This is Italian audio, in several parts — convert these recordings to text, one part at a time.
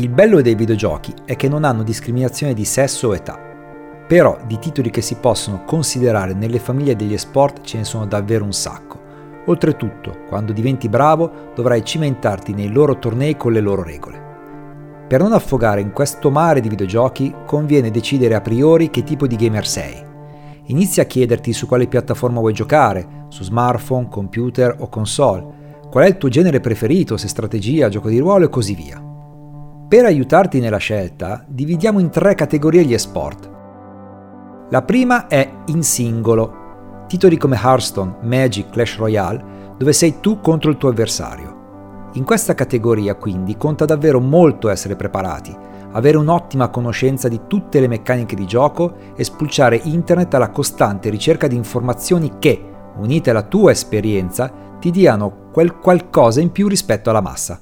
Il bello dei videogiochi è che non hanno discriminazione di sesso o età. Però di titoli che si possono considerare nelle famiglie degli esport ce ne sono davvero un sacco. Oltretutto, quando diventi bravo, dovrai cimentarti nei loro tornei con le loro regole. Per non affogare in questo mare di videogiochi, conviene decidere a priori che tipo di gamer sei. Inizia a chiederti su quale piattaforma vuoi giocare, su smartphone, computer o console, qual è il tuo genere preferito, se strategia, gioco di ruolo e così via. Per aiutarti nella scelta, dividiamo in tre categorie gli esport. La prima è in singolo, titoli come Hearthstone, Magic, Clash Royale, dove sei tu contro il tuo avversario. In questa categoria quindi conta davvero molto essere preparati, avere un'ottima conoscenza di tutte le meccaniche di gioco e spulciare internet alla costante ricerca di informazioni che, unite alla tua esperienza, ti diano quel qualcosa in più rispetto alla massa.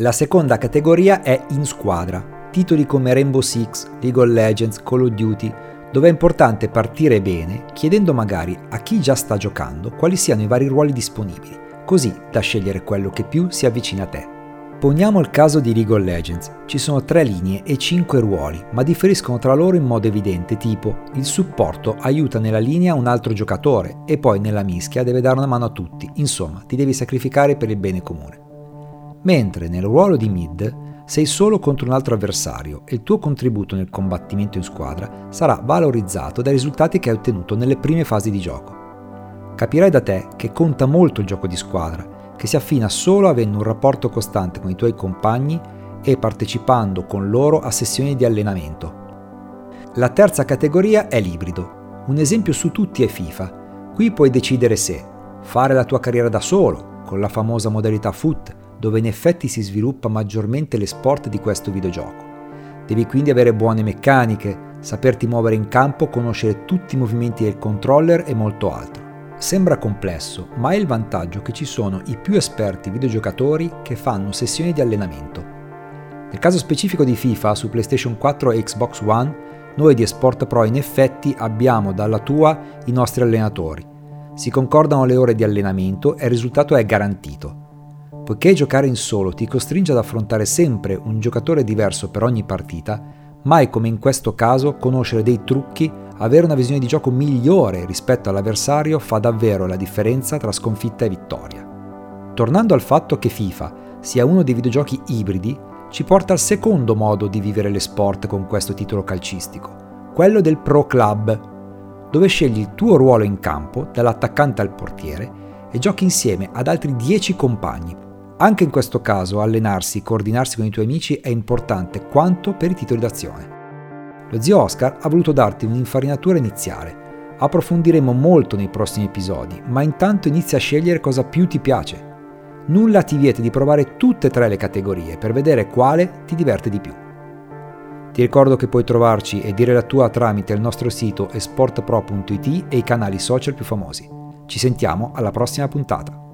La seconda categoria è in squadra, titoli come Rainbow Six, League of Legends, Call of Duty, dove è importante partire bene chiedendo magari a chi già sta giocando quali siano i vari ruoli disponibili, così da scegliere quello che più si avvicina a te. Poniamo il caso di League of Legends. Ci sono tre linee e cinque ruoli, ma differiscono tra loro in modo evidente, tipo il supporto aiuta nella linea un altro giocatore e poi nella mischia deve dare una mano a tutti, insomma ti devi sacrificare per il bene comune. Mentre nel ruolo di mid sei solo contro un altro avversario e il tuo contributo nel combattimento in squadra sarà valorizzato dai risultati che hai ottenuto nelle prime fasi di gioco. Capirai da te che conta molto il gioco di squadra, che si affina solo avendo un rapporto costante con i tuoi compagni e partecipando con loro a sessioni di allenamento. La terza categoria è l'ibrido. Un esempio su tutti è FIFA. Qui puoi decidere se fare la tua carriera da solo, con la famosa modalità foot, dove in effetti si sviluppa maggiormente l'esport di questo videogioco. Devi quindi avere buone meccaniche, saperti muovere in campo, conoscere tutti i movimenti del controller e molto altro. Sembra complesso, ma è il vantaggio che ci sono i più esperti videogiocatori che fanno sessioni di allenamento. Nel caso specifico di FIFA su PlayStation 4 e Xbox One, noi di Esport Pro in effetti abbiamo dalla tua i nostri allenatori. Si concordano le ore di allenamento e il risultato è garantito. Poiché giocare in solo ti costringe ad affrontare sempre un giocatore diverso per ogni partita, mai come in questo caso conoscere dei trucchi, avere una visione di gioco migliore rispetto all'avversario fa davvero la differenza tra sconfitta e vittoria. Tornando al fatto che FIFA sia uno dei videogiochi ibridi, ci porta al secondo modo di vivere le sport con questo titolo calcistico, quello del Pro Club, dove scegli il tuo ruolo in campo, dall'attaccante al portiere, e giochi insieme ad altri 10 compagni anche in questo caso allenarsi coordinarsi con i tuoi amici è importante quanto per i titoli d'azione. Lo zio Oscar ha voluto darti un'infarinatura iniziale. Approfondiremo molto nei prossimi episodi, ma intanto inizia a scegliere cosa più ti piace. Nulla ti vieta di provare tutte e tre le categorie per vedere quale ti diverte di più. Ti ricordo che puoi trovarci e dire la tua tramite il nostro sito esportpro.it e i canali social più famosi. Ci sentiamo alla prossima puntata.